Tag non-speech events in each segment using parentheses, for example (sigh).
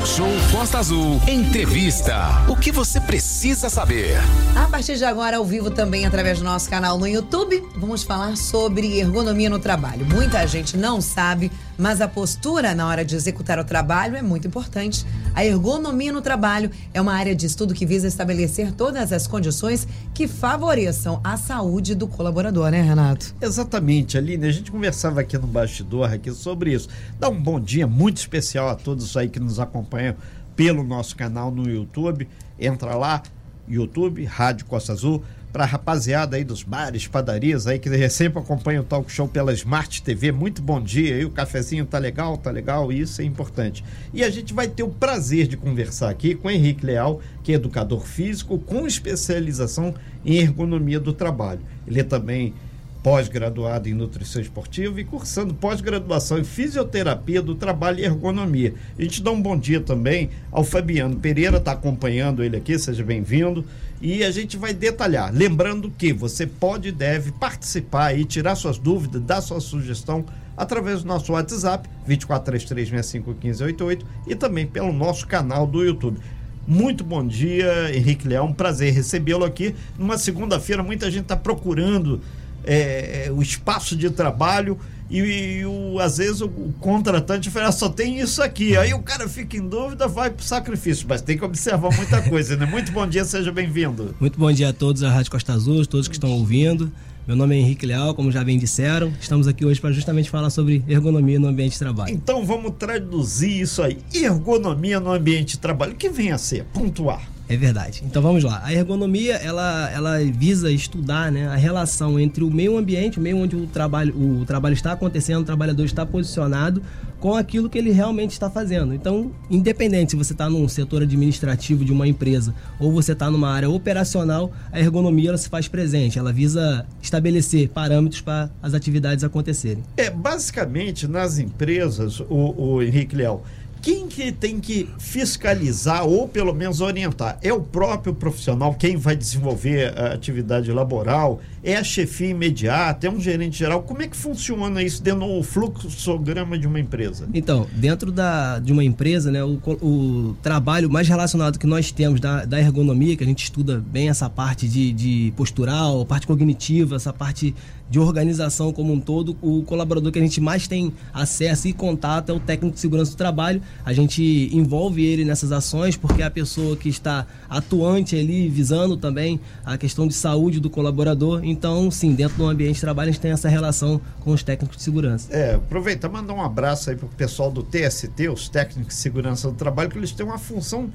Talk Show Costa Azul. Entrevista. O que você precisa saber? A partir de agora, ao vivo também através do nosso canal no YouTube, vamos falar sobre ergonomia no trabalho. Muita gente não sabe, mas a postura na hora de executar o trabalho é muito importante. A ergonomia no trabalho é uma área de estudo que visa estabelecer todas as condições que favoreçam a saúde do colaborador, né, Renato? Exatamente, Aline. A gente conversava aqui no bastidor aqui sobre isso. Dá um bom dia muito especial a todos aí que nos acompanham pelo nosso canal no YouTube. Entra lá, YouTube, Rádio Costa Azul para a rapaziada aí dos bares, padarias aí que sempre acompanha o talk show pela Smart TV. Muito bom dia aí, o cafezinho tá legal, tá legal, isso é importante. E a gente vai ter o prazer de conversar aqui com Henrique Leal, que é educador físico com especialização em ergonomia do trabalho. Ele é também pós-graduado em nutrição esportiva e cursando pós-graduação em fisioterapia do trabalho e ergonomia. A gente dá um bom dia também ao Fabiano Pereira, está acompanhando ele aqui, seja bem-vindo. E a gente vai detalhar. Lembrando que você pode e deve participar e tirar suas dúvidas, dar sua sugestão através do nosso WhatsApp, 2433651588 e também pelo nosso canal do YouTube. Muito bom dia, Henrique Leão. Um prazer recebê-lo aqui. Numa segunda-feira, muita gente está procurando é, é, o espaço de trabalho e, e o, às vezes o, o contratante fala, ah, só tem isso aqui. Aí o cara fica em dúvida, vai pro sacrifício, mas tem que observar muita coisa, né? Muito bom dia, seja bem-vindo. Muito bom dia a todos da Rádio Costa Azul, todos que estão ouvindo. Meu nome é Henrique Leal, como já bem disseram. Estamos aqui hoje para justamente falar sobre ergonomia no ambiente de trabalho. Então vamos traduzir isso aí. Ergonomia no ambiente de trabalho. O que vem a ser? Pontuar. É verdade. Então vamos lá. A ergonomia ela, ela visa estudar né, a relação entre o meio ambiente, o meio onde o trabalho, o trabalho está acontecendo, o trabalhador está posicionado, com aquilo que ele realmente está fazendo. Então, independente se você está num setor administrativo de uma empresa ou você está numa área operacional, a ergonomia se faz presente. Ela visa estabelecer parâmetros para as atividades acontecerem. É basicamente nas empresas, o, o Henrique Leal quem que tem que fiscalizar ou pelo menos orientar? É o próprio profissional, quem vai desenvolver a atividade laboral? É a chefia imediata? É um gerente geral? Como é que funciona isso dentro do fluxograma de uma empresa? Então, dentro da, de uma empresa, né, o, o trabalho mais relacionado que nós temos da, da ergonomia, que a gente estuda bem essa parte de, de postural, parte cognitiva, essa parte de organização como um todo, o colaborador que a gente mais tem acesso e contato é o técnico de segurança do trabalho. A gente envolve ele nessas ações porque é a pessoa que está atuante ali, visando também a questão de saúde do colaborador. Então, sim, dentro do ambiente de trabalho a gente tem essa relação com os técnicos de segurança. É, aproveita, mandar um abraço aí para o pessoal do TST, os técnicos de segurança do trabalho, que eles têm uma função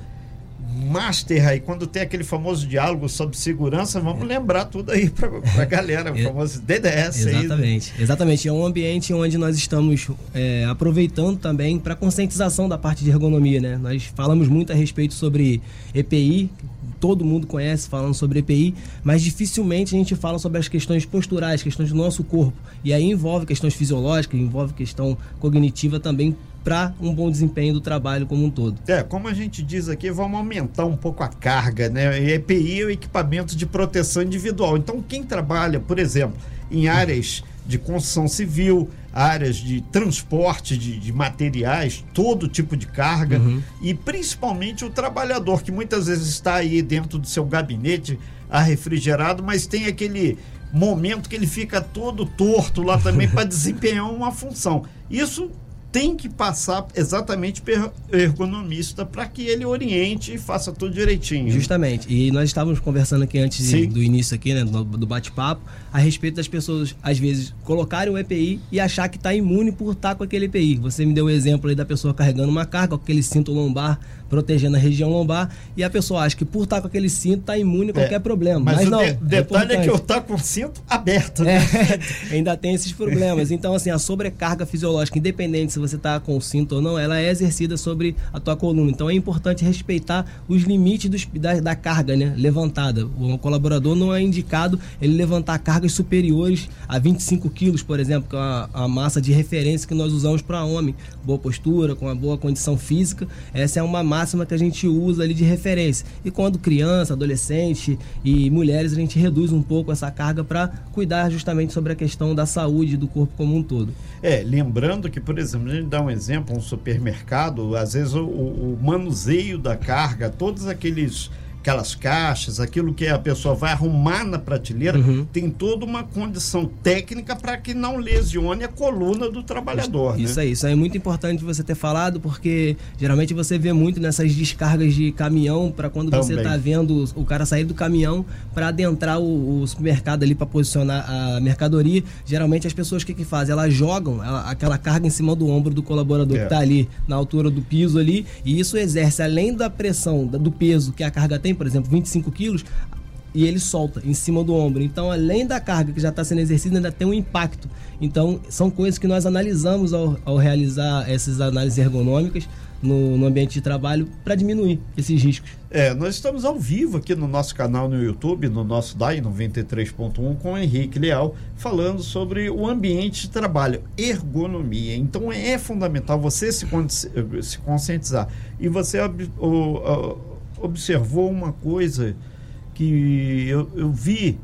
master aí, quando tem aquele famoso diálogo sobre segurança, vamos é. lembrar tudo aí para a (laughs) galera, o famoso DDS. Exatamente, aí. exatamente. É um ambiente onde nós estamos é, aproveitando também para conscientização da parte de ergonomia, né? Nós falamos muito a respeito sobre EPI, todo mundo conhece falando sobre EPI, mas dificilmente a gente fala sobre as questões posturais, questões do nosso corpo. E aí envolve questões fisiológicas, envolve questão cognitiva também para um bom desempenho do trabalho como um todo. É, como a gente diz aqui, vamos aumentar um pouco a carga, né? EPI é o equipamento de proteção individual. Então, quem trabalha, por exemplo, em áreas de construção civil, áreas de transporte de, de materiais, todo tipo de carga, uhum. e principalmente o trabalhador que muitas vezes está aí dentro do seu gabinete refrigerado, mas tem aquele momento que ele fica todo torto lá também para (laughs) desempenhar uma função. Isso tem que passar exatamente pelo ergonomista para que ele oriente e faça tudo direitinho. Justamente. E nós estávamos conversando aqui antes de, do início aqui, né, do, do bate-papo, a respeito das pessoas, às vezes, colocarem o EPI e achar que está imune por estar tá com aquele EPI. Você me deu o um exemplo aí da pessoa carregando uma carga com aquele cinto lombar protegendo a região lombar e a pessoa acha que por estar tá com aquele cinto está imune a qualquer é, problema. Mas, mas não. De, detalhe é, é, que eu estou com o cinto aberto. Né? É, (laughs) ainda tem esses problemas. Então, assim, a sobrecarga fisiológica, independente se você está com o cinto ou não, ela é exercida sobre a tua coluna. Então é importante respeitar os limites dos, da, da carga né, levantada. O colaborador não é indicado ele levantar cargas superiores a 25 quilos, por exemplo, que é a, a massa de referência que nós usamos para homem. Boa postura, com uma boa condição física. Essa é uma máxima que a gente usa ali de referência. E quando criança, adolescente e mulheres, a gente reduz um pouco essa carga para cuidar justamente sobre a questão da saúde do corpo como um todo. É, lembrando que, por exemplo, gente dá um exemplo, um supermercado, às vezes o, o manuseio da carga, todos aqueles aquelas caixas, aquilo que a pessoa vai arrumar na prateleira, uhum. tem toda uma condição técnica para que não lesione a coluna do trabalhador. Isso né? aí, isso aí é muito importante você ter falado, porque geralmente você vê muito nessas descargas de caminhão para quando Também. você está vendo o cara sair do caminhão para adentrar o, o, supermercado ali para posicionar a mercadoria. Geralmente as pessoas o que, que fazem? Elas jogam aquela carga em cima do ombro do colaborador é. que está ali na altura do piso ali, e isso exerce, além da pressão, do peso que a carga tem, por exemplo, 25 quilos, e ele solta em cima do ombro. Então, além da carga que já está sendo exercida, ainda tem um impacto. Então, são coisas que nós analisamos ao, ao realizar essas análises ergonômicas no, no ambiente de trabalho para diminuir esses riscos. É, nós estamos ao vivo aqui no nosso canal no YouTube, no nosso DAI 93.1, com o Henrique Leal, falando sobre o ambiente de trabalho, ergonomia. Então, é fundamental você se, se conscientizar. E você. O, o, observou uma coisa que eu, eu vi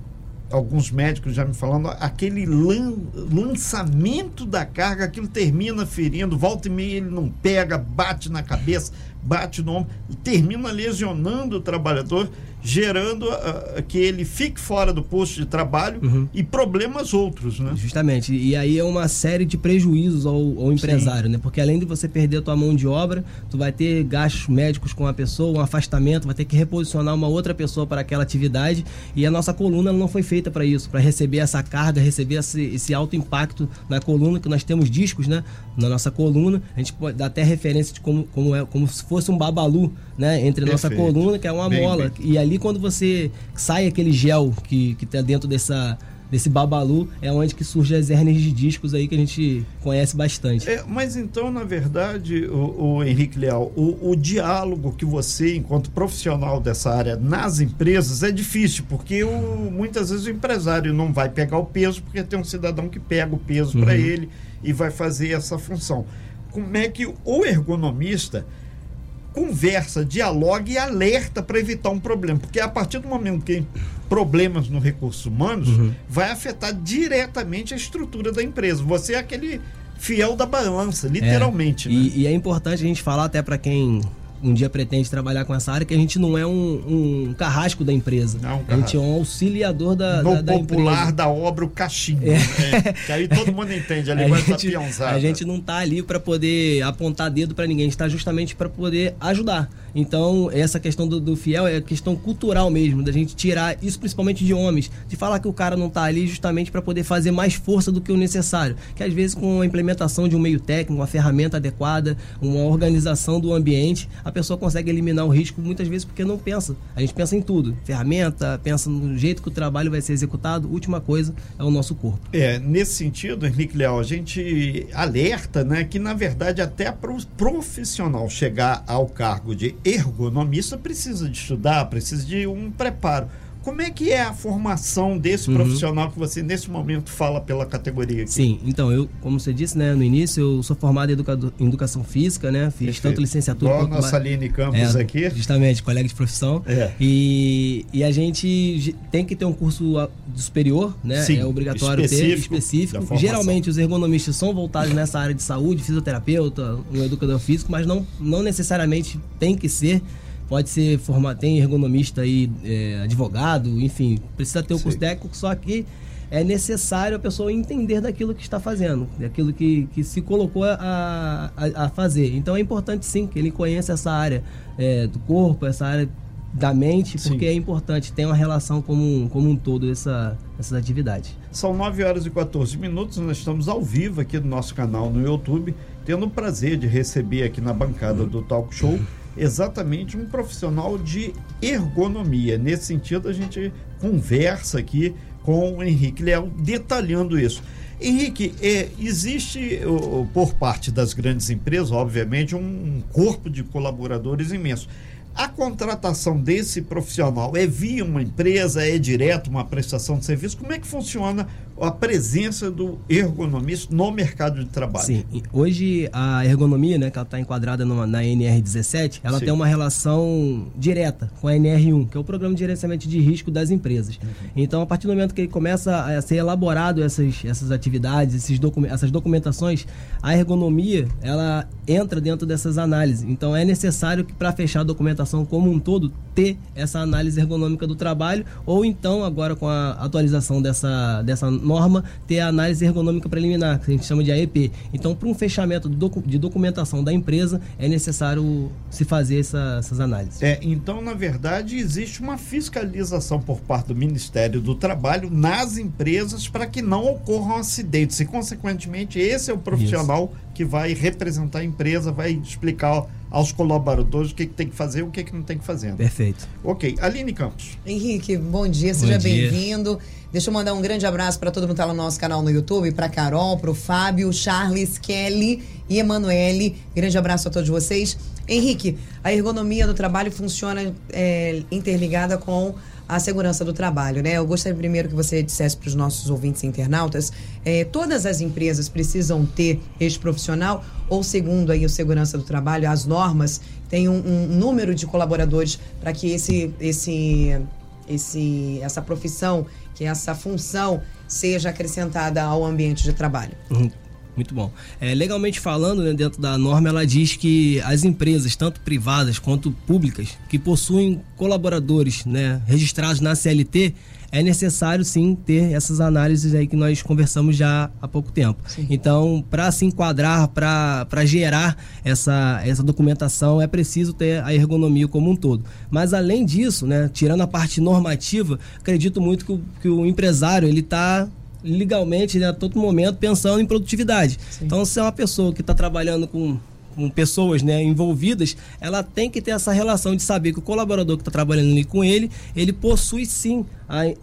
alguns médicos já me falando, aquele lan, lançamento da carga, aquilo termina ferindo, volta e meia ele não pega, bate na cabeça, bate no ombro termina lesionando o trabalhador gerando uh, que ele fique fora do posto de trabalho uhum. e problemas outros, né? Justamente. E aí é uma série de prejuízos ao, ao empresário, Sim. né? Porque além de você perder a tua mão de obra, tu vai ter gastos médicos com a pessoa, um afastamento, vai ter que reposicionar uma outra pessoa para aquela atividade e a nossa coluna não foi feita para isso, para receber essa carga, receber esse, esse alto impacto na coluna, que nós temos discos, né? Na nossa coluna, a gente pode dar até referência de como, como, é, como se fosse um babalu, né? Entre a nossa coluna, que é uma bem, mola, bem. e ali ali quando você sai aquele gel que, que tá dentro dessa, desse babalu, é onde que surgem as hernias de discos aí que a gente conhece bastante. É, mas então, na verdade, o, o Henrique Leal, o, o, diálogo que você, enquanto profissional dessa área nas empresas, é difícil, porque o, muitas vezes o empresário não vai pegar o peso, porque tem um cidadão que pega o peso uhum. para ele e vai fazer essa função. Como é que o ergonomista conversa, dialoga e alerta para evitar um problema. Porque a partir do momento que problemas no recursos humanos, uhum. vai afetar diretamente a estrutura da empresa. Você é aquele fiel da balança, literalmente. É, né? e, e, é importante a gente falar até para quem um dia pretende trabalhar com essa área, que a gente não é um, um carrasco da empresa. Não, a gente é um auxiliador da, no da, da popular da obra, o cachimbo. É. Né? Que aí todo mundo entende, (laughs) a linguagem da A gente não está ali para poder apontar dedo para ninguém, a gente está justamente para poder ajudar. Então, essa questão do, do, fiel é questão cultural mesmo, da gente tirar isso principalmente de homens, de falar que o cara não está ali justamente para poder fazer mais força do que o necessário. Que às vezes com a implementação de um meio técnico, uma ferramenta adequada, uma organização do ambiente, a pessoa consegue eliminar o risco muitas vezes porque não pensa. A gente pensa em tudo, ferramenta, pensa no jeito que o trabalho vai ser executado. Última coisa é o nosso corpo. É, nesse sentido, Henrique Leal, a gente alerta, né, que na verdade até para o profissional chegar ao cargo de ergonomista precisa de estudar, precisa de um preparo. Como é que é a formação desse uhum. profissional que você nesse momento fala pela categoria aqui? Sim, então eu, como você disse, né, no início, eu sou formado em, educador, em educação física, né? Fiz Perfeito. tanto licenciatura quanto nossa Aline Campos é, aqui. Justamente, colega de profissão. É. E, e a gente tem que ter um curso superior, né? Sim, é obrigatório específico, ter específico. Geralmente os ergonomistas são voltados nessa área de saúde, fisioterapeuta, um educador físico, mas não, não necessariamente tem que ser pode ser formado, tem ergonomista aí, é, advogado, enfim, precisa ter o um curso técnico, só que é necessário a pessoa entender daquilo que está fazendo, daquilo que, que se colocou a, a, a fazer. Então é importante sim que ele conheça essa área é, do corpo, essa área da mente, porque sim. é importante, tem uma relação como, como um todo essa, essas atividades. São 9 horas e 14 minutos, nós estamos ao vivo aqui no nosso canal no YouTube, tendo o prazer de receber aqui na bancada do Talk Show exatamente um profissional de ergonomia. Nesse sentido, a gente conversa aqui com o Henrique Leal detalhando isso. Henrique, é, existe por parte das grandes empresas, obviamente, um corpo de colaboradores imenso. A contratação desse profissional é via uma empresa, é direto uma prestação de serviço? Como é que funciona a presença do ergonomista no mercado de trabalho. Sim, hoje a ergonomia, né, que ela está enquadrada numa, na NR17, ela Sim. tem uma relação direta com a NR1, que é o Programa de Gerenciamento de Risco das Empresas. Uhum. Então, a partir do momento que começa a ser elaborado essas, essas atividades, esses docu essas documentações, a ergonomia, ela entra dentro dessas análises. Então, é necessário que para fechar a documentação como um todo, ter essa análise ergonômica do trabalho, ou então, agora com a atualização dessa, dessa norma ter a análise ergonômica preliminar, que a gente chama de AEP. Então, para um fechamento de documentação da empresa, é necessário se fazer essa, essas análises. É, então, na verdade, existe uma fiscalização por parte do Ministério do Trabalho nas empresas para que não ocorram acidentes. E, consequentemente, esse é o profissional Isso. que vai representar a empresa, vai explicar aos colaboradores o que, que tem que fazer e o que, que não tem que fazer. Perfeito. Ok. Aline Campos. Henrique, bom dia, seja bem-vindo. Deixa eu mandar um grande abraço para todo mundo que está no nosso canal no YouTube, para Carol, para o Fábio, Charles, Kelly e Emanuele. Grande abraço a todos vocês. Henrique, a ergonomia do trabalho funciona é, interligada com a segurança do trabalho, né? Eu gostaria primeiro que você dissesse para os nossos ouvintes internautas, é, todas as empresas precisam ter este profissional ou segundo aí o segurança do trabalho, as normas tem um, um número de colaboradores para que esse, esse, esse, essa profissão que essa função seja acrescentada ao ambiente de trabalho. Muito bom. É, legalmente falando, né, dentro da norma, ela diz que as empresas, tanto privadas quanto públicas, que possuem colaboradores né, registrados na CLT, é necessário sim ter essas análises aí que nós conversamos já há pouco tempo. Sim. Então, para se enquadrar, para gerar essa, essa documentação, é preciso ter a ergonomia como um todo. Mas além disso, né, tirando a parte normativa, acredito muito que o, que o empresário ele está legalmente né, a todo momento pensando em produtividade. Sim. Então, se é uma pessoa que está trabalhando com com pessoas né, envolvidas, ela tem que ter essa relação de saber que o colaborador que está trabalhando ali com ele, ele possui sim a,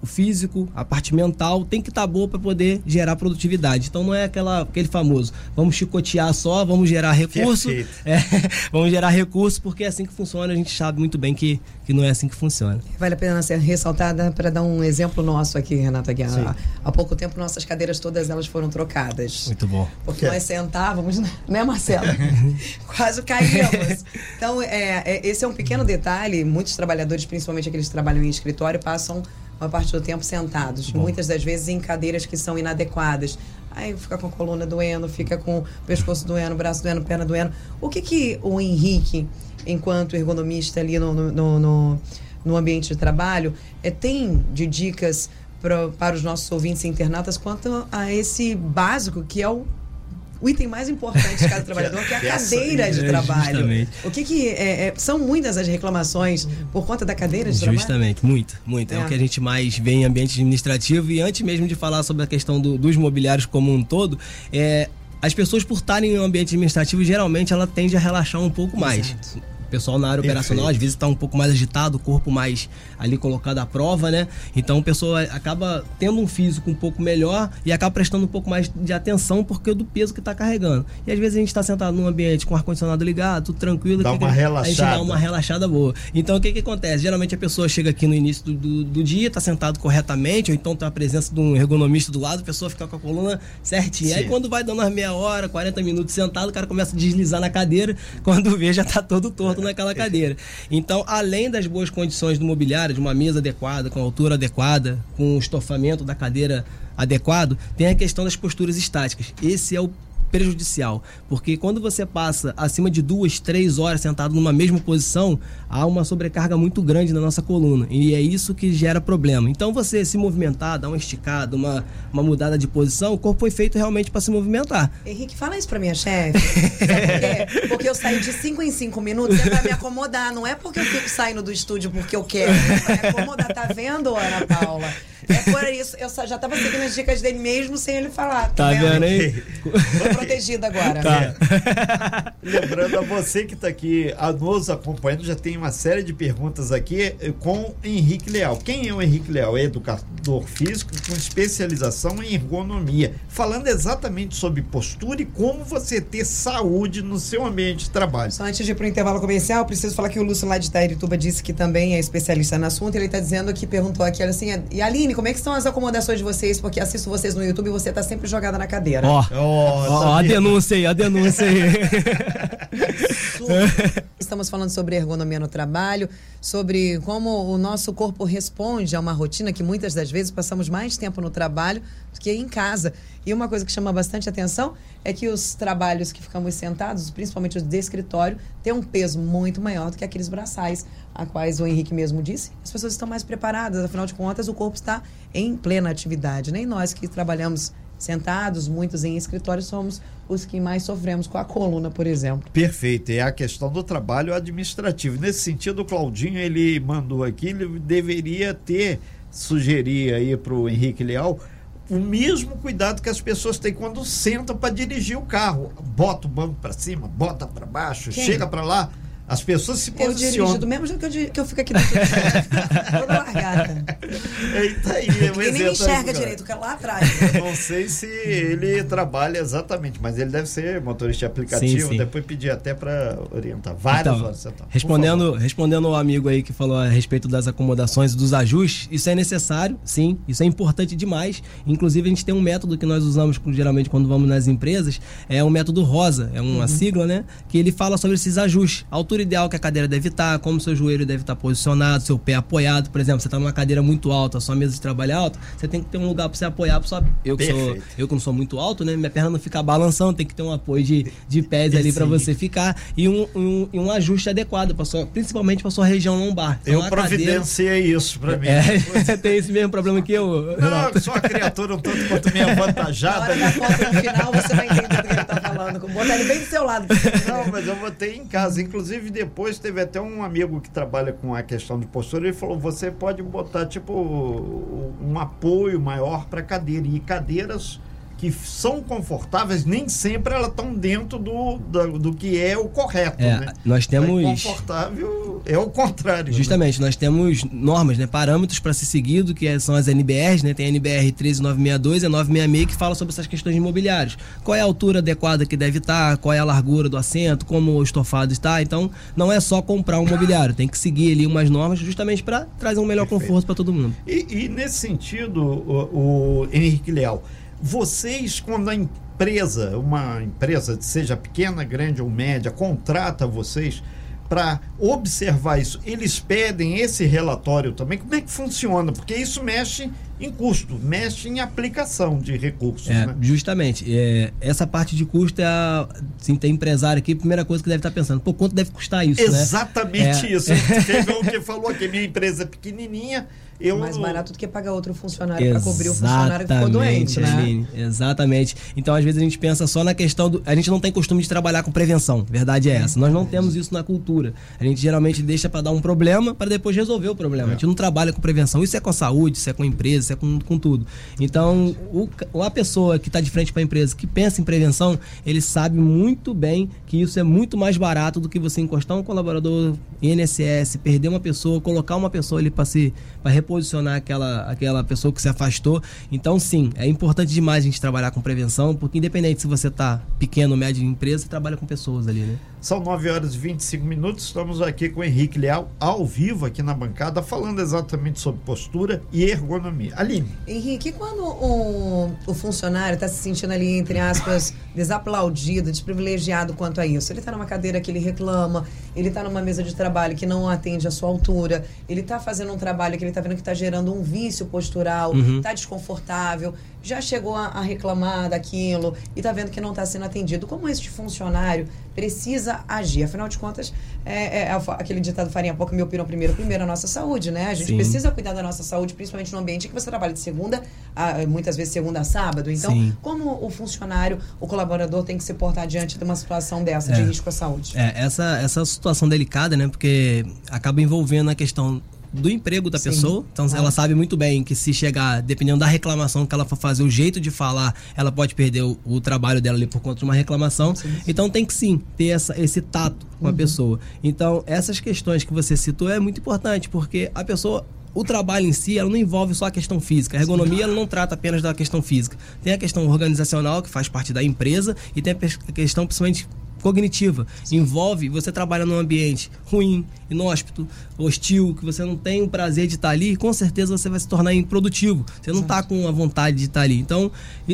o físico, a parte mental tem que estar tá boa para poder gerar produtividade. Então não é aquela, aquele famoso, vamos chicotear só, vamos gerar recurso, é, (laughs) vamos gerar recurso porque é assim que funciona. A gente sabe muito bem que, que não é assim que funciona. Vale a pena ser ressaltada para dar um exemplo nosso aqui, Renata Guiar. Há pouco tempo nossas cadeiras todas elas foram trocadas. Muito bom. Porque nós sentávamos, né, Marcelo? (laughs) Quase caímos. Então é, é, esse é um pequeno detalhe. Muitos trabalhadores, principalmente aqueles que trabalham em escritório, passam uma parte do tempo sentados, Bom. muitas das vezes em cadeiras que são inadequadas. Aí fica com a coluna doendo, fica com o pescoço doendo, o braço doendo, perna doendo. O que que o Henrique, enquanto ergonomista ali no, no, no, no ambiente de trabalho, é, tem de dicas pra, para os nossos ouvintes e internautas quanto a esse básico que é o o item mais importante de cada (laughs) trabalhador, que é a cadeira de é, trabalho. Justamente. O que, que é, é, são muitas as reclamações por conta da cadeira de trabalho? Justamente, muito, muito. É. é. o que a gente mais vê em ambiente administrativo e antes mesmo de falar sobre a questão do, dos mobiliários como um todo, é, as pessoas por estarem em um ambiente administrativo geralmente ela tende a relaxar um pouco mais. Exato. O pessoal na área Perfeito. operacional às vezes está um pouco mais agitado, o corpo mais ali colocado à prova, né? Então a pessoa acaba tendo um físico um pouco melhor e acaba prestando um pouco mais de atenção porque do peso que está carregando. E às vezes a gente está sentado num ambiente com o ar-condicionado ligado, tudo tranquilo. Dá uma relaxada. A gente dá uma relaxada boa. Então o que que acontece? Geralmente a pessoa chega aqui no início do, do, do dia, está sentado corretamente, ou então tem a presença de um ergonomista do lado, a pessoa fica com a coluna certinha. Sim. Aí quando vai dando umas meia hora, 40 minutos sentado, o cara começa a deslizar na cadeira, (laughs) quando vê já está todo torto naquela cadeira. Então, além das boas condições do mobiliário, de uma mesa adequada, com altura adequada, com o estofamento da cadeira adequado, tem a questão das posturas estáticas. Esse é o prejudicial, porque quando você passa acima de duas, três horas sentado numa mesma posição, há uma sobrecarga muito grande na nossa coluna e é isso que gera problema. Então você se movimentar, dar uma esticada, uma, uma mudada de posição, o corpo foi feito realmente para se movimentar. Henrique, fala isso para minha chefe. porque, eu saio de cinco em cinco minutos é para me acomodar, não é porque eu fico saindo do estúdio porque eu quero, é para me acomodar. Tá vendo, Ana Paula? É por isso, eu já tava seguindo as dicas dele mesmo sem ele falar. Tá, tá vendo aí? protegida agora. Tá. Lembrando a você que está aqui a nos acompanhando, já tem uma série de perguntas aqui eh, com Henrique Leal. Quem é o Henrique Leal? É educador físico com especialização em ergonomia, falando exatamente sobre postura e como você ter saúde no seu ambiente de trabalho. Só antes de ir para o intervalo comercial, preciso falar que o Lúcio lá de Tairituba disse que também é especialista no assunto. Ele está dizendo que perguntou aqui, assim, e Aline, como é que estão as acomodações de vocês? Porque assisto vocês no YouTube e você está sempre jogada na cadeira. Ó, oh, a denúncia aí, a denúncia aí. Estamos falando sobre ergonomia no trabalho, sobre como o nosso corpo responde a uma rotina que muitas das vezes passamos mais tempo no trabalho do que em casa. E uma coisa que chama bastante atenção é que os trabalhos que ficamos sentados, principalmente os de escritório, têm um peso muito maior do que aqueles braçais, a quais o Henrique mesmo disse. As pessoas estão mais preparadas, afinal de contas, o corpo está em plena atividade. Nem nós que trabalhamos sentados, muitos em escritório, somos os que mais sofremos com a coluna, por exemplo. Perfeito, é a questão do trabalho administrativo. Nesse sentido, o Claudinho, ele mandou aqui, ele deveria ter, sugerir aí para o Henrique Leal, o mesmo cuidado que as pessoas têm quando sentam para dirigir o carro. Bota o banco para cima, bota para baixo, Quem? chega para lá. As pessoas se posicionam. Eu dirijo do mesmo jeito que eu, que eu fico aqui dentro. (laughs) toda largada. Eita aí, é Ele nem enxerga direito, que é lá atrás. Não sei se ele trabalha exatamente, mas ele deve ser motorista de aplicativo. Sim, sim. Depois pedir até para orientar. Várias então, horas. Então, respondendo, respondendo ao amigo aí que falou a respeito das acomodações e dos ajustes, isso é necessário, sim. Isso é importante demais. Inclusive, a gente tem um método que nós usamos geralmente quando vamos nas empresas. É um método ROSA, é uma uhum. sigla, né? Que ele fala sobre esses ajustes. Altura altura ideal que a cadeira deve estar, como seu joelho deve estar posicionado, seu pé apoiado. Por exemplo, você está numa cadeira muito alta, sua mesa de trabalho é alta, você tem que ter um lugar para você apoiar. Pra sua... eu, que sou, eu que não sou muito alto, né? Minha perna não fica balançando, tem que ter um apoio de, de pés ali para você ficar e um, um, um ajuste adequado, pra sua, principalmente para sua região lombar. Então, eu providenciei cadeira... isso para mim. É, (laughs) tem esse mesmo problema que eu. Não, sou uma criatura um tanto quanto meio avantajada. Na hora no final você vai entender o que ele está falando. Botar ele bem do seu lado. Não, mas eu botei em casa. Inclusive, Inclusive, depois teve até um amigo que trabalha com a questão de postura, ele falou: você pode botar, tipo, um apoio maior para cadeira. E cadeiras que são confortáveis, nem sempre elas estão dentro do, do, do, que é o correto. É, né? Nós temos. É confortável é o contrário. Né? Justamente, né? nós temos normas, né? parâmetros para ser seguido, que é, são as NBRs, né? Tem a NBR 13962 e a 966 que fala sobre essas questões de imobiliários. Qual é a altura adequada que deve estar, qual é a largura do assento, como o estofado está. Então, não é só comprar um mobiliário, tem que seguir ali umas normas justamente para trazer um melhor Perfeito. conforto para todo mundo. E, e, nesse sentido, o, o Henrique Leal, vocês, quando a empresa, uma empresa, seja pequena, grande ou média, contrata vocês para observar isso, eles pedem esse relatório também? Como é que funciona? Porque isso mexe em custo, mexe em aplicação de recursos. É, né? Justamente. É, essa parte de custo é a. Assim, tem empresário aqui, a primeira coisa que deve estar pensando, pô, quanto deve custar isso? Né? Exatamente né? isso. (laughs) Teve um que falou que minha empresa é pequenininha eu... Mais barato do que pagar outro funcionário para cobrir o funcionário que ficou doente, né? Aline, exatamente. Então, às vezes, a gente pensa só na questão do. A gente não tem costume de trabalhar com prevenção. Verdade é essa. Nós não temos isso na cultura. A gente geralmente deixa para dar um problema para depois resolver o problema. É. A gente não trabalha com prevenção. Isso é com a saúde, isso é com a empresa, isso é com, com tudo. Então, o, a pessoa que está de frente para a empresa, que pensa em prevenção, ele sabe muito bem que isso é muito mais barato do que você encostar um colaborador INSS, perder uma pessoa, colocar uma pessoa ali para se. Pra reposicionar aquela, aquela pessoa que se afastou. Então, sim, é importante demais a gente trabalhar com prevenção, porque independente se você está pequeno, médio empresa, você trabalha com pessoas ali, né? São 9 horas e 25 minutos. Estamos aqui com o Henrique Leal, ao vivo aqui na bancada, falando exatamente sobre postura e ergonomia. Aline. Henrique, quando o, o funcionário está se sentindo ali, entre aspas, desaplaudido, desprivilegiado quanto a isso, ele está numa cadeira que ele reclama, ele está numa mesa de trabalho que não atende à sua altura, ele está fazendo um trabalho que ele está vendo que está gerando um vício postural, está uhum. Tá desconfortável, já chegou a, a reclamar daquilo e está vendo que não está sendo atendido. Como este funcionário precisa agir? Afinal de contas, é, é, é aquele ditado farinha pouco, meu pirão primeiro, primeiro a nossa saúde, né? A gente Sim. precisa cuidar da nossa saúde, principalmente no ambiente em que você trabalha de segunda, a, muitas vezes segunda a sábado. Então, Sim. como o funcionário, o colaborador tem que se portar diante de uma situação dessa, é. de risco à saúde? É, essa, essa situação delicada, né? Porque acaba envolvendo a questão do emprego da Sim. pessoa. Então Claro. ela sabe muito bem que se chegar, dependendo da reclamação que ela for fazer, o jeito de falar, ela pode perder o, o trabalho dela ali por conta de uma reclamação. Então tem que sim ter essa, esse tato com a pessoa. Então essas questões que você citou é muito importante, porque a pessoa o trabalho em si, ela não envolve só a questão física. A ergonomia, ela não trata apenas da questão física. Tem a questão organizacional, que faz parte da empresa, e tem a questão, principalmente, cognitiva. Envolve você trabalha num ambiente ruim, inóspito, hostil, que você não tem o prazer de estar ali, e com certeza você vai se tornar improdutivo. Você não está com a vontade de estar ali. Então,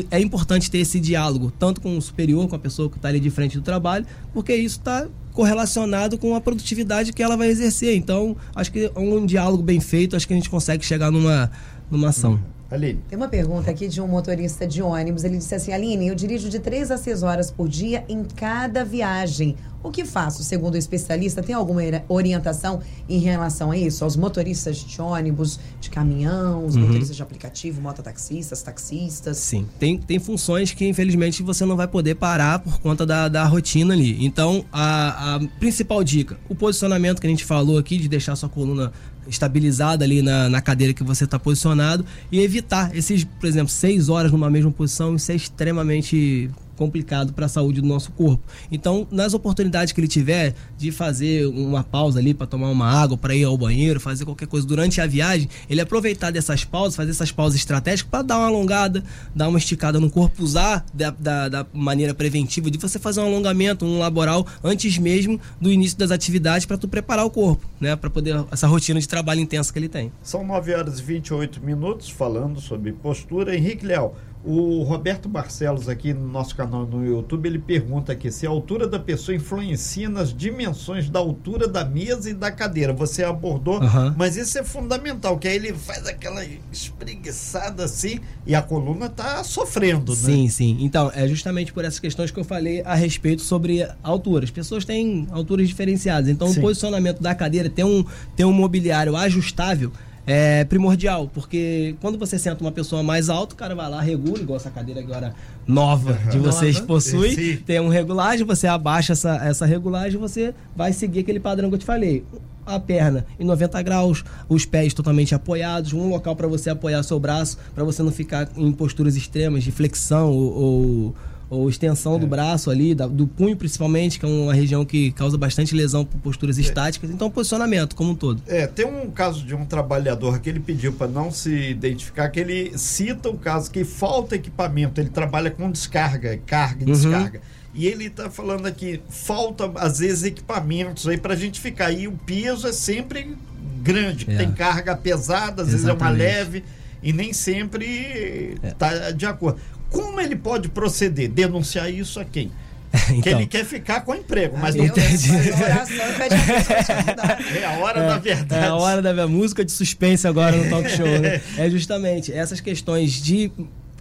é importante ter esse diálogo, tanto com o superior, com a pessoa que está ali de frente do trabalho, porque isso está correlacionado com a produtividade que ela vai exercer. Então, acho que é um diálogo bem feito, acho que a gente consegue chegar numa, numa ação. Aline. Tem uma pergunta aqui de um motorista de ônibus. Ele disse assim: Aline, eu dirijo de 3 a 6 horas por dia em cada viagem. O que faço? Segundo o especialista, tem alguma orientação em relação a isso? Aos motoristas de ônibus, de caminhão, os motoristas de aplicativo, mototaxistas, taxistas? Sim, tem, tem funções que infelizmente você não vai poder parar por conta da, da rotina ali. Então, a, a principal dica, o posicionamento que a gente falou aqui, de deixar sua coluna estabilizada ali na, na cadeira que você está posicionado e evitar esses, por exemplo, seis horas numa mesma posição, isso é extremamente complicado para a saúde do nosso corpo. Então, nas oportunidades que ele tiver de fazer uma pausa ali para tomar uma água, para ir ao banheiro, fazer qualquer coisa durante a viagem, ele aproveitar dessas pausas, fazer essas pausas estratégicas para dar uma alongada, dar uma esticada no corpo, usar da, da, da maneira preventiva de você fazer um alongamento, um laboral antes mesmo do início das atividades para tu preparar o corpo, né, para poder essa rotina de trabalho intensa que ele tem. São 9 horas e 28 minutos falando sobre postura. Henrique Leal, o Roberto Barcelos aqui no nosso canal no YouTube, ele pergunta aqui se a altura da pessoa influencia nas dimensões da altura da mesa e da cadeira. Você abordou, Aham. mas isso é fundamental, que aí ele faz aquela espreguiçada assim e a coluna tá sofrendo, né? Sim, sim. Então, é justamente por essas questões que eu falei a respeito sobre altura. As pessoas têm alturas diferenciadas. Então, Sim. o posicionamento da cadeira, ter um, ter um mobiliário ajustável é primordial. Porque quando você senta uma pessoa mais alta, o cara vai lá, regula, igual essa cadeira agora nova de vocês Nova. possui. Sim. Tem um regulagem, você abaixa essa, essa regulagem, você vai seguir aquele padrão que eu te falei. A perna em 90 graus, os pés totalmente apoiados, um local para você apoiar seu braço, para você não ficar em posturas extremas de flexão ou, ou, ou extensão do braço ali, da- do punho principalmente, que é uma região que causa bastante lesão por posturas estáticas. Então, posicionamento como um todo. É, tem um caso de um trabalhador que ele pediu para não se identificar, que ele cita o caso que falta equipamento, ele trabalha com descarga, carga e Uhum. descarga. E ele está falando aqui, falta às vezes equipamentos aí para a gente ficar. E o peso é sempre grande, É. tem carga pesada, às vezes é uma Exatamente. leve e nem sempre está de acordo. Como ele pode proceder? Denunciar isso a quem? (laughs) Que então, ele quer ficar com emprego, mas não entendi. a (laughs) é a hora da verdade. É a hora da música de suspense agora no talk show, né? (laughs) É justamente essas questões de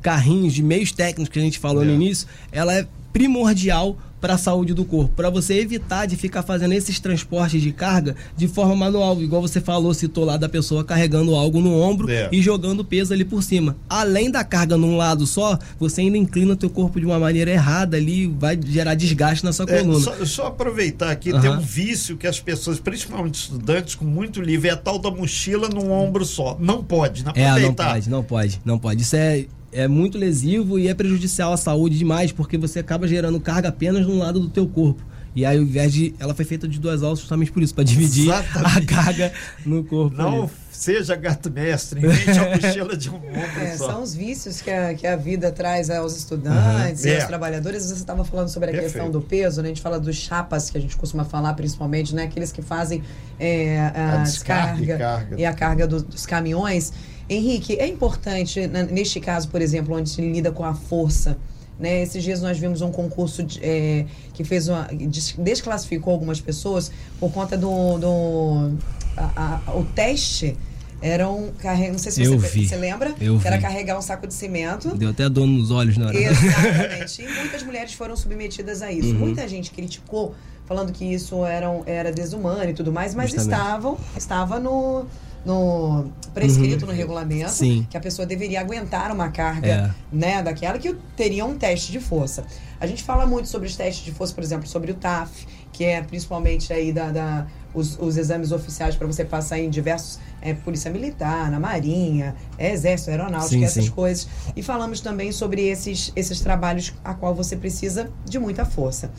carrinhos, de meios técnicos que a gente falou no É. início, ela é primordial para a saúde do corpo, para você evitar de ficar fazendo esses transportes de carga de forma manual, igual você falou, citou lá da pessoa carregando algo no ombro É. e jogando peso ali por cima. Além da carga num lado só, você ainda inclina o teu corpo de uma maneira errada ali, vai gerar desgaste na sua É, coluna. só, só aproveitar aqui, Aham. tem um vício que as pessoas, principalmente estudantes com muito livro, é a tal da mochila num ombro só. Não pode, não É, não aproveitar. pode, não pode, não pode. Isso é, é muito lesivo e é prejudicial à saúde demais, porque você acaba gerando carga apenas num lado do teu corpo. E aí, ao invés de. Ela foi feita de duas alças justamente por isso, para dividir Exatamente. a carga no corpo. Não ali. seja gato mestre, invente a mochila de um (laughs) ombro É, só. são os vícios que a, que a vida traz aos estudantes Uhum. e É. aos trabalhadores. Você estava falando sobre a Perfeito. questão do peso, né? A gente fala dos chapas, que a gente costuma falar principalmente, né? Aqueles que fazem é, a, A descarga descarga, e carga. e a carga do- dos caminhões. Henrique, é importante, na- neste caso, por exemplo, onde se lida com a força, né? Esses dias nós vimos um concurso de- é, que fez uma, des- desclassificou algumas pessoas por conta do, do a- a- o teste era um não sei se você, vi. você lembra, Eu que era vi. carregar um saco de cimento. Deu até dor nos olhos na hora. Exatamente. E muitas mulheres foram submetidas a isso. Uhum. Muita gente criticou, falando que isso era, era desumano e tudo mais, mas Justamente. estavam, estava no, no prescrito no regulamento Uhum. Sim. que a pessoa deveria aguentar uma carga É. né, daquela que teria um teste de força. A gente fala muito sobre os testes de força, por exemplo, sobre o TAF, que é principalmente aí da, da os, os exames oficiais para você passar em diversos é, polícia militar, na marinha, é, exército, aeronáutica, Sim, essas sim. coisas. E falamos também sobre esses, esses trabalhos a qual você precisa de muita força.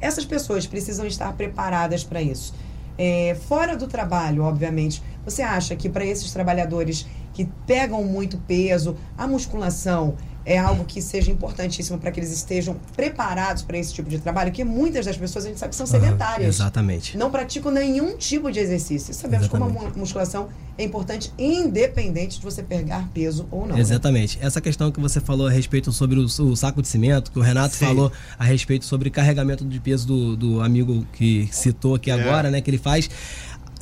Essas pessoas precisam estar preparadas para isso. É, fora do trabalho, obviamente, você acha que para esses trabalhadores que pegam muito peso, a musculação é algo que seja importantíssimo para que eles estejam preparados para esse tipo de trabalho? Porque muitas das pessoas a gente sabe que são sedentárias. Exatamente. Não praticam nenhum tipo de exercício. Sabemos como a Exatamente. mu- musculação é importante, independente de você pegar peso ou não. né? Exatamente. Essa questão que você falou a respeito sobre o, o saco de cimento, que o Renato Sim. falou a respeito sobre carregamento de peso do, do amigo que citou aqui É. agora, né, que ele faz.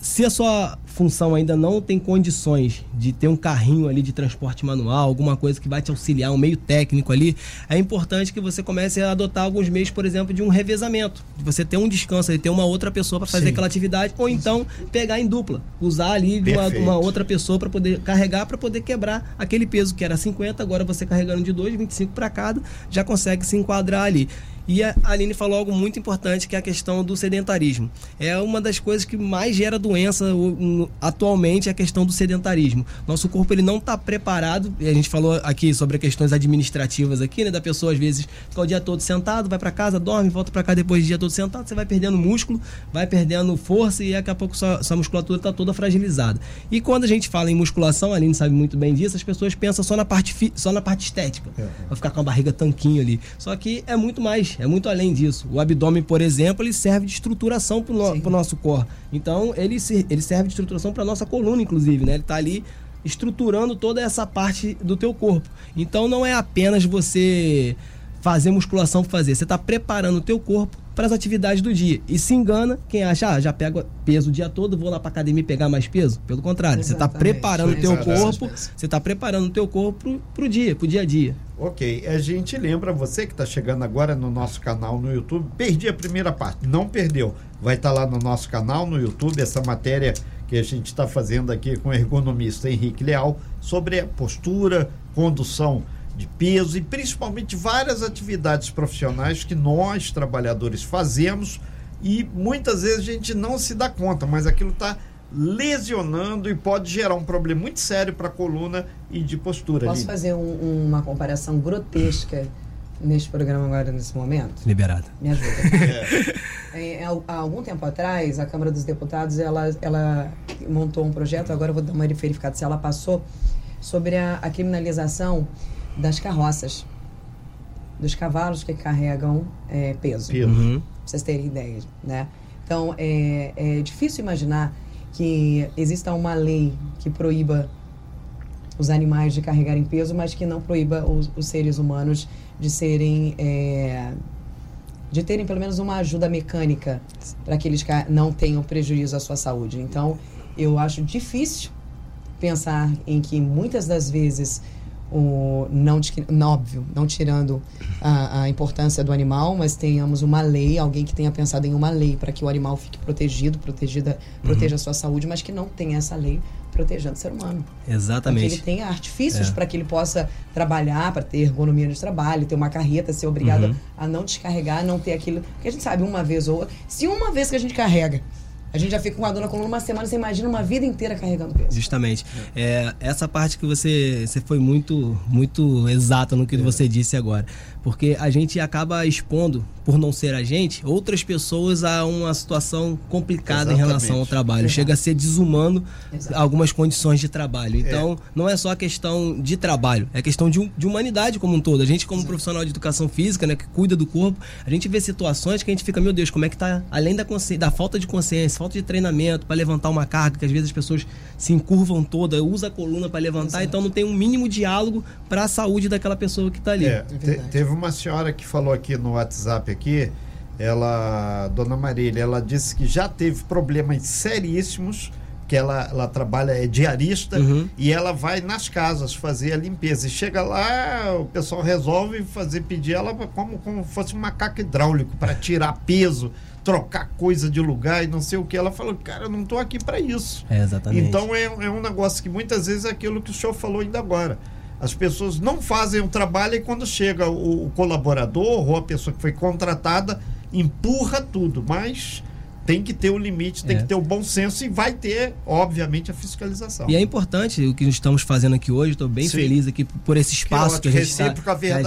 Se a sua função ainda não tem condições de ter um carrinho ali de transporte manual, alguma coisa que vai te auxiliar, um meio técnico ali, é importante que você comece a adotar alguns meios, por exemplo, de um revezamento. De você ter um descanso, de ter uma outra pessoa para fazer Sim. aquela atividade, ou então pegar em dupla, usar ali de uma, uma outra pessoa para poder carregar, para poder quebrar aquele peso que era 50, agora você carregando de 2, 25 para cada, já consegue se enquadrar ali. E a Aline falou algo muito importante que é a questão do sedentarismo. É uma das coisas que mais gera doença o- no- atualmente é a questão do sedentarismo. Nosso corpo ele não está preparado. E a gente falou aqui sobre questões administrativas aqui, né, da pessoa às vezes ficar o dia todo sentado, vai para casa, dorme, volta para cá depois do dia todo sentado, você vai perdendo músculo, vai perdendo força e daqui a pouco sua, sua musculatura está toda fragilizada. E quando a gente fala em musculação, a Aline sabe muito bem disso, as pessoas pensam só na parte fi- só na parte estética. Vai ficar com a barriga tanquinho ali. Só que é muito mais, é muito além disso. O abdômen, por exemplo, ele serve de estruturação para o Sim. nosso core. Então, ele, ele serve de estruturação para nossa coluna, inclusive, né? Ele está ali estruturando toda essa parte do teu corpo. Então, não é apenas você fazer musculação para fazer. Você está preparando o teu corpo para as atividades do dia. E se engana quem acha, ah, já pego peso o dia todo, vou lá para academia pegar mais peso. Pelo contrário, você está Exatamente. preparando o teu Exatamente. corpo, você está preparando o teu corpo para o dia, para o dia a dia. Ok, a gente lembra você que está chegando agora no nosso canal no YouTube. Perdi a primeira parte, não perdeu. Vai estar lá no nosso canal no YouTube essa matéria que a gente está fazendo aqui com o ergonomista Henrique Leal sobre a postura, condução de peso e principalmente várias atividades profissionais que nós trabalhadores fazemos e muitas vezes a gente não se dá conta, mas aquilo está lesionando e pode gerar um problema muito sério para a coluna e de postura. Posso Aline. fazer um- uma comparação grotesca neste programa agora, nesse momento? Liberado. Me ajuda. (laughs) É, há há algum tempo atrás, a Câmara dos Deputados ela, ela montou um projeto, agora eu vou dar uma verificada se ela passou, sobre a, a criminalização das carroças, dos cavalos que carregam é, peso. Peso. Uhum. Pra vocês terem ideia, né? Então, é, é difícil imaginar que exista uma lei que proíba os animais de carregarem peso, mas que não proíba os, os seres humanos de serem... é, de terem pelo menos uma ajuda mecânica para que eles não tenham prejuízo à sua saúde. Então, eu acho difícil pensar em que muitas das vezes o não, ti- óbvio, não tirando a, a importância do animal, mas tenhamos uma lei, alguém que tenha pensado em uma lei para que o animal fique protegido, protegida, proteja a sua saúde, mas que não tenha essa lei protegendo o ser humano. Para que ele Exatamente. tenha artifícios É. para que ele possa trabalhar, para ter ergonomia no trabalho, ter uma carreta, ser obrigado Uhum. a não descarregar, não ter aquilo. Porque a gente sabe, uma vez ou outra. Se uma vez que a gente carrega, a gente já fica com a dor na coluna uma semana, você imagina uma vida inteira carregando peso. Justamente. É, essa parte que você, você foi muito, muito exata no que você disse agora. Porque a gente acaba expondo, por não ser a gente, outras pessoas a uma situação complicada em Exatamente. relação ao trabalho. Exato. Chega a ser desumano Exato. algumas condições de trabalho. Então, não é só questão de trabalho, é questão de, de humanidade como um todo. A gente, como profissional de educação física, né, que cuida do corpo, a gente vê situações que a gente fica, meu Deus, como é que tá, além da, consci- da falta de consciência, falta de treinamento para levantar uma carga, que às vezes as pessoas se encurvam toda, usa a coluna para levantar, Exato. então não tem um mínimo diálogo para a saúde daquela pessoa que está ali. É, te- verdade. teve uma senhora que falou aqui no WhatsApp aqui, ela, Dona Marília, ela disse que já teve problemas seríssimos, que ela, ela trabalha, é diarista, Uhum. e ela vai nas casas fazer a limpeza. E chega lá, o pessoal resolve fazer, pedir ela como, como fosse um macaco hidráulico, para tirar peso, trocar coisa de lugar e não sei o que. Ela falou, cara, eu não estou aqui para isso. É, exatamente. Então é, é um negócio que muitas vezes é aquilo que o senhor falou ainda agora. As pessoas não fazem o trabalho e quando chega o, o colaborador ou a pessoa que foi contratada, empurra tudo, mas tem que ter o um limite, tem É. que ter o bom senso e vai ter, obviamente, a fiscalização. E é importante o que nós estamos fazendo aqui hoje. Estou bem Sim. feliz aqui por esse espaço que, ótimo, a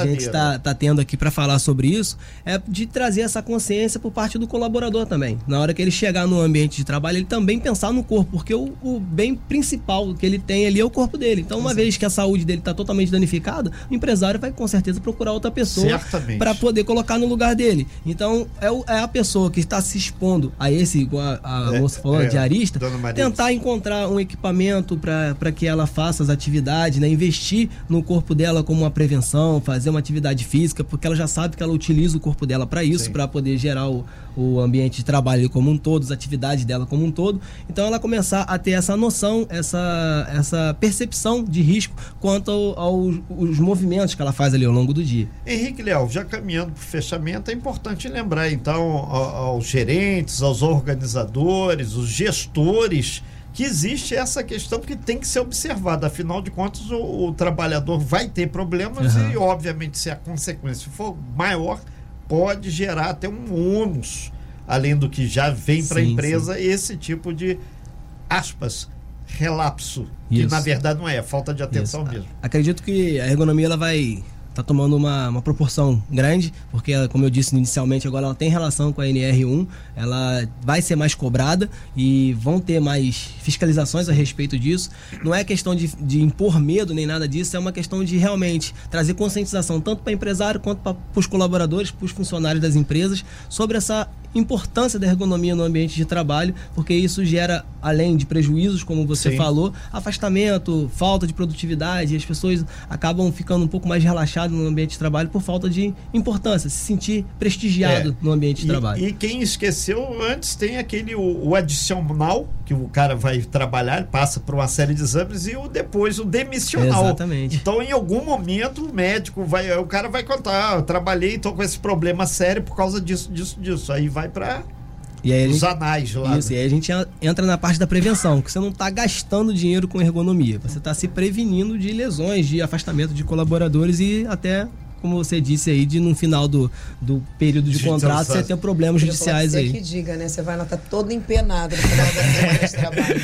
gente está tá, tá tendo aqui para falar sobre isso. É de trazer essa consciência por parte do colaborador também. Na hora que ele chegar no ambiente de trabalho, ele também pensar no corpo, porque o, o bem principal que ele tem ali é o corpo dele. Então, uma vez que a saúde dele está totalmente danificada, o empresário vai com certeza procurar outra pessoa para poder colocar no lugar dele. Então, é, o- é a pessoa que está se expondo a esse, igual a, a É, moça falou, é, diarista, tentar encontrar um equipamento para que ela faça as atividades, né? investir no corpo dela como uma prevenção, fazer uma atividade física, porque ela já sabe que ela utiliza o corpo dela para isso, para poder gerar o, o ambiente de trabalho como um todo, as atividades dela como um todo. Então ela começar a ter essa noção, essa, essa percepção de risco quanto ao- aos os movimentos que ela faz ali ao longo do dia. Henrique Leal, já caminhando para o fechamento, é importante lembrar então aos gerentes, aos organizadores, os gestores, que existe essa questão que tem que ser observada. Afinal de contas, o, o trabalhador vai ter problemas Uhum. e, obviamente, se a consequência for maior, pode gerar até um ônus, além do que já vem para a Sim, empresa, esse tipo de aspas. Relapso, que Isso. na verdade não é, é falta de atenção Isso. mesmo. Acredito que a ergonomia ela vai tá tomando uma, uma proporção grande, porque ela, como eu disse inicialmente, agora ela tem relação com a NR1, ela vai ser mais cobrada e vão ter mais fiscalizações a respeito disso. Não é questão de, de impor medo nem nada disso, é uma questão de realmente trazer conscientização tanto para empresário quanto para os colaboradores, para os funcionários das empresas sobre essa importância da ergonomia no ambiente de trabalho, porque isso gera, além de prejuízos, como você Sim. falou, afastamento, falta de produtividade, e as pessoas acabam ficando um pouco mais relaxadas no ambiente de trabalho por falta de importância, se sentir prestigiado É. no ambiente de E- trabalho. E, quem esqueceu, antes tem aquele o, o adicional, que o cara vai trabalhar, passa por uma série de exames, e o depois o demissional. Exatamente. Então, em algum momento, o médico vai. O cara vai contar, "Ah, eu trabalhei, tô com esse problema sério por causa disso, disso, disso. Aí vai para os gente, anais lá. isso, né? e aí a gente en- entra na parte da prevenção, que você não está gastando dinheiro com ergonomia, você está se prevenindo de lesões, de afastamento de colaboradores e até, como você disse aí, de no final do, do período de De contrato você ter problemas judiciais você aí. que diga, né? Você vai estar todo empenado no final da semana de trabalho.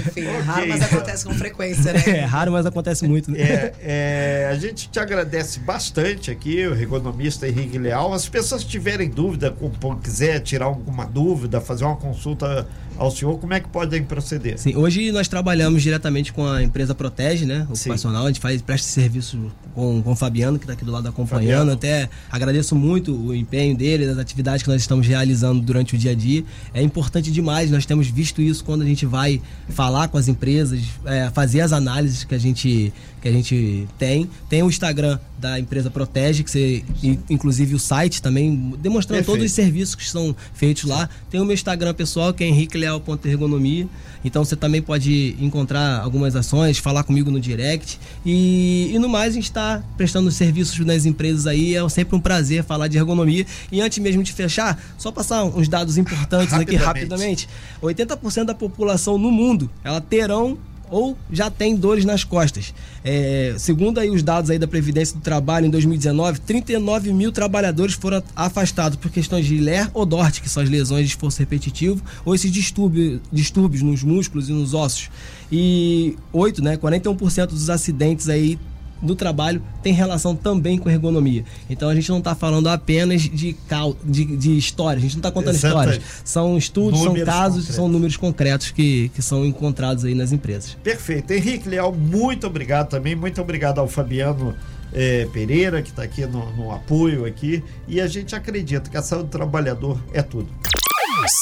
(laughs) Enfim, é raro, mas acontece com frequência, né? É raro, mas acontece muito. Né? É, é, a gente te agradece bastante aqui, o economista Henrique Leal. As pessoas que tiverem dúvida, quiser tirar alguma dúvida, fazer uma consulta ao senhor, como é que podem proceder? Sim, hoje nós trabalhamos diretamente com a empresa Protege, né? Sim. Ocupacional, a gente faz presta serviço com, com o Fabiano, que está aqui do lado acompanhando. Fabiano. Até agradeço muito o empenho dele, das atividades que nós estamos realizando durante o dia a dia. É importante demais, nós temos visto isso quando a gente vai falar com as empresas, é, fazer as análises que a gente que a gente tem. Tem o Instagram da empresa Protege, que você, in- inclusive o site também, demonstrando Perfeito. todos os serviços que são feitos lá. Tem o meu Instagram pessoal, que é henriqueleal.ergonomia. Então você também pode encontrar algumas ações, falar comigo no direct. E, e no mais, a gente está prestando serviços nas empresas aí. É sempre um prazer falar de ergonomia. E antes mesmo de fechar, só passar uns dados importantes aqui Rapidamente. rapidamente. 80% da população no mundo, ela terão ou já tem dores nas costas. É, segundo aí os dados aí da Previdência do Trabalho em 2019, 39 mil trabalhadores foram afastados por questões de LER ou DORT, que são as lesões de esforço repetitivo, ou esses distúrbios, distúrbios nos músculos e nos ossos. E 8, né, 41% dos acidentes aí do trabalho tem relação também com ergonomia. Então a gente não está falando apenas de, cal, de, de história, a gente não está contando Exatamente. histórias. São estudos, Números são casos, concretos. são números concretos que, que são encontrados aí nas empresas. Perfeito. Henrique Leal, muito obrigado também. Muito obrigado ao Fabiano eh, Pereira, que está aqui no, no apoio aqui. E a gente acredita que a saúde do trabalhador é tudo.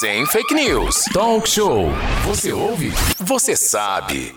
Sem fake news. Talk show. Você ouve? Você sabe.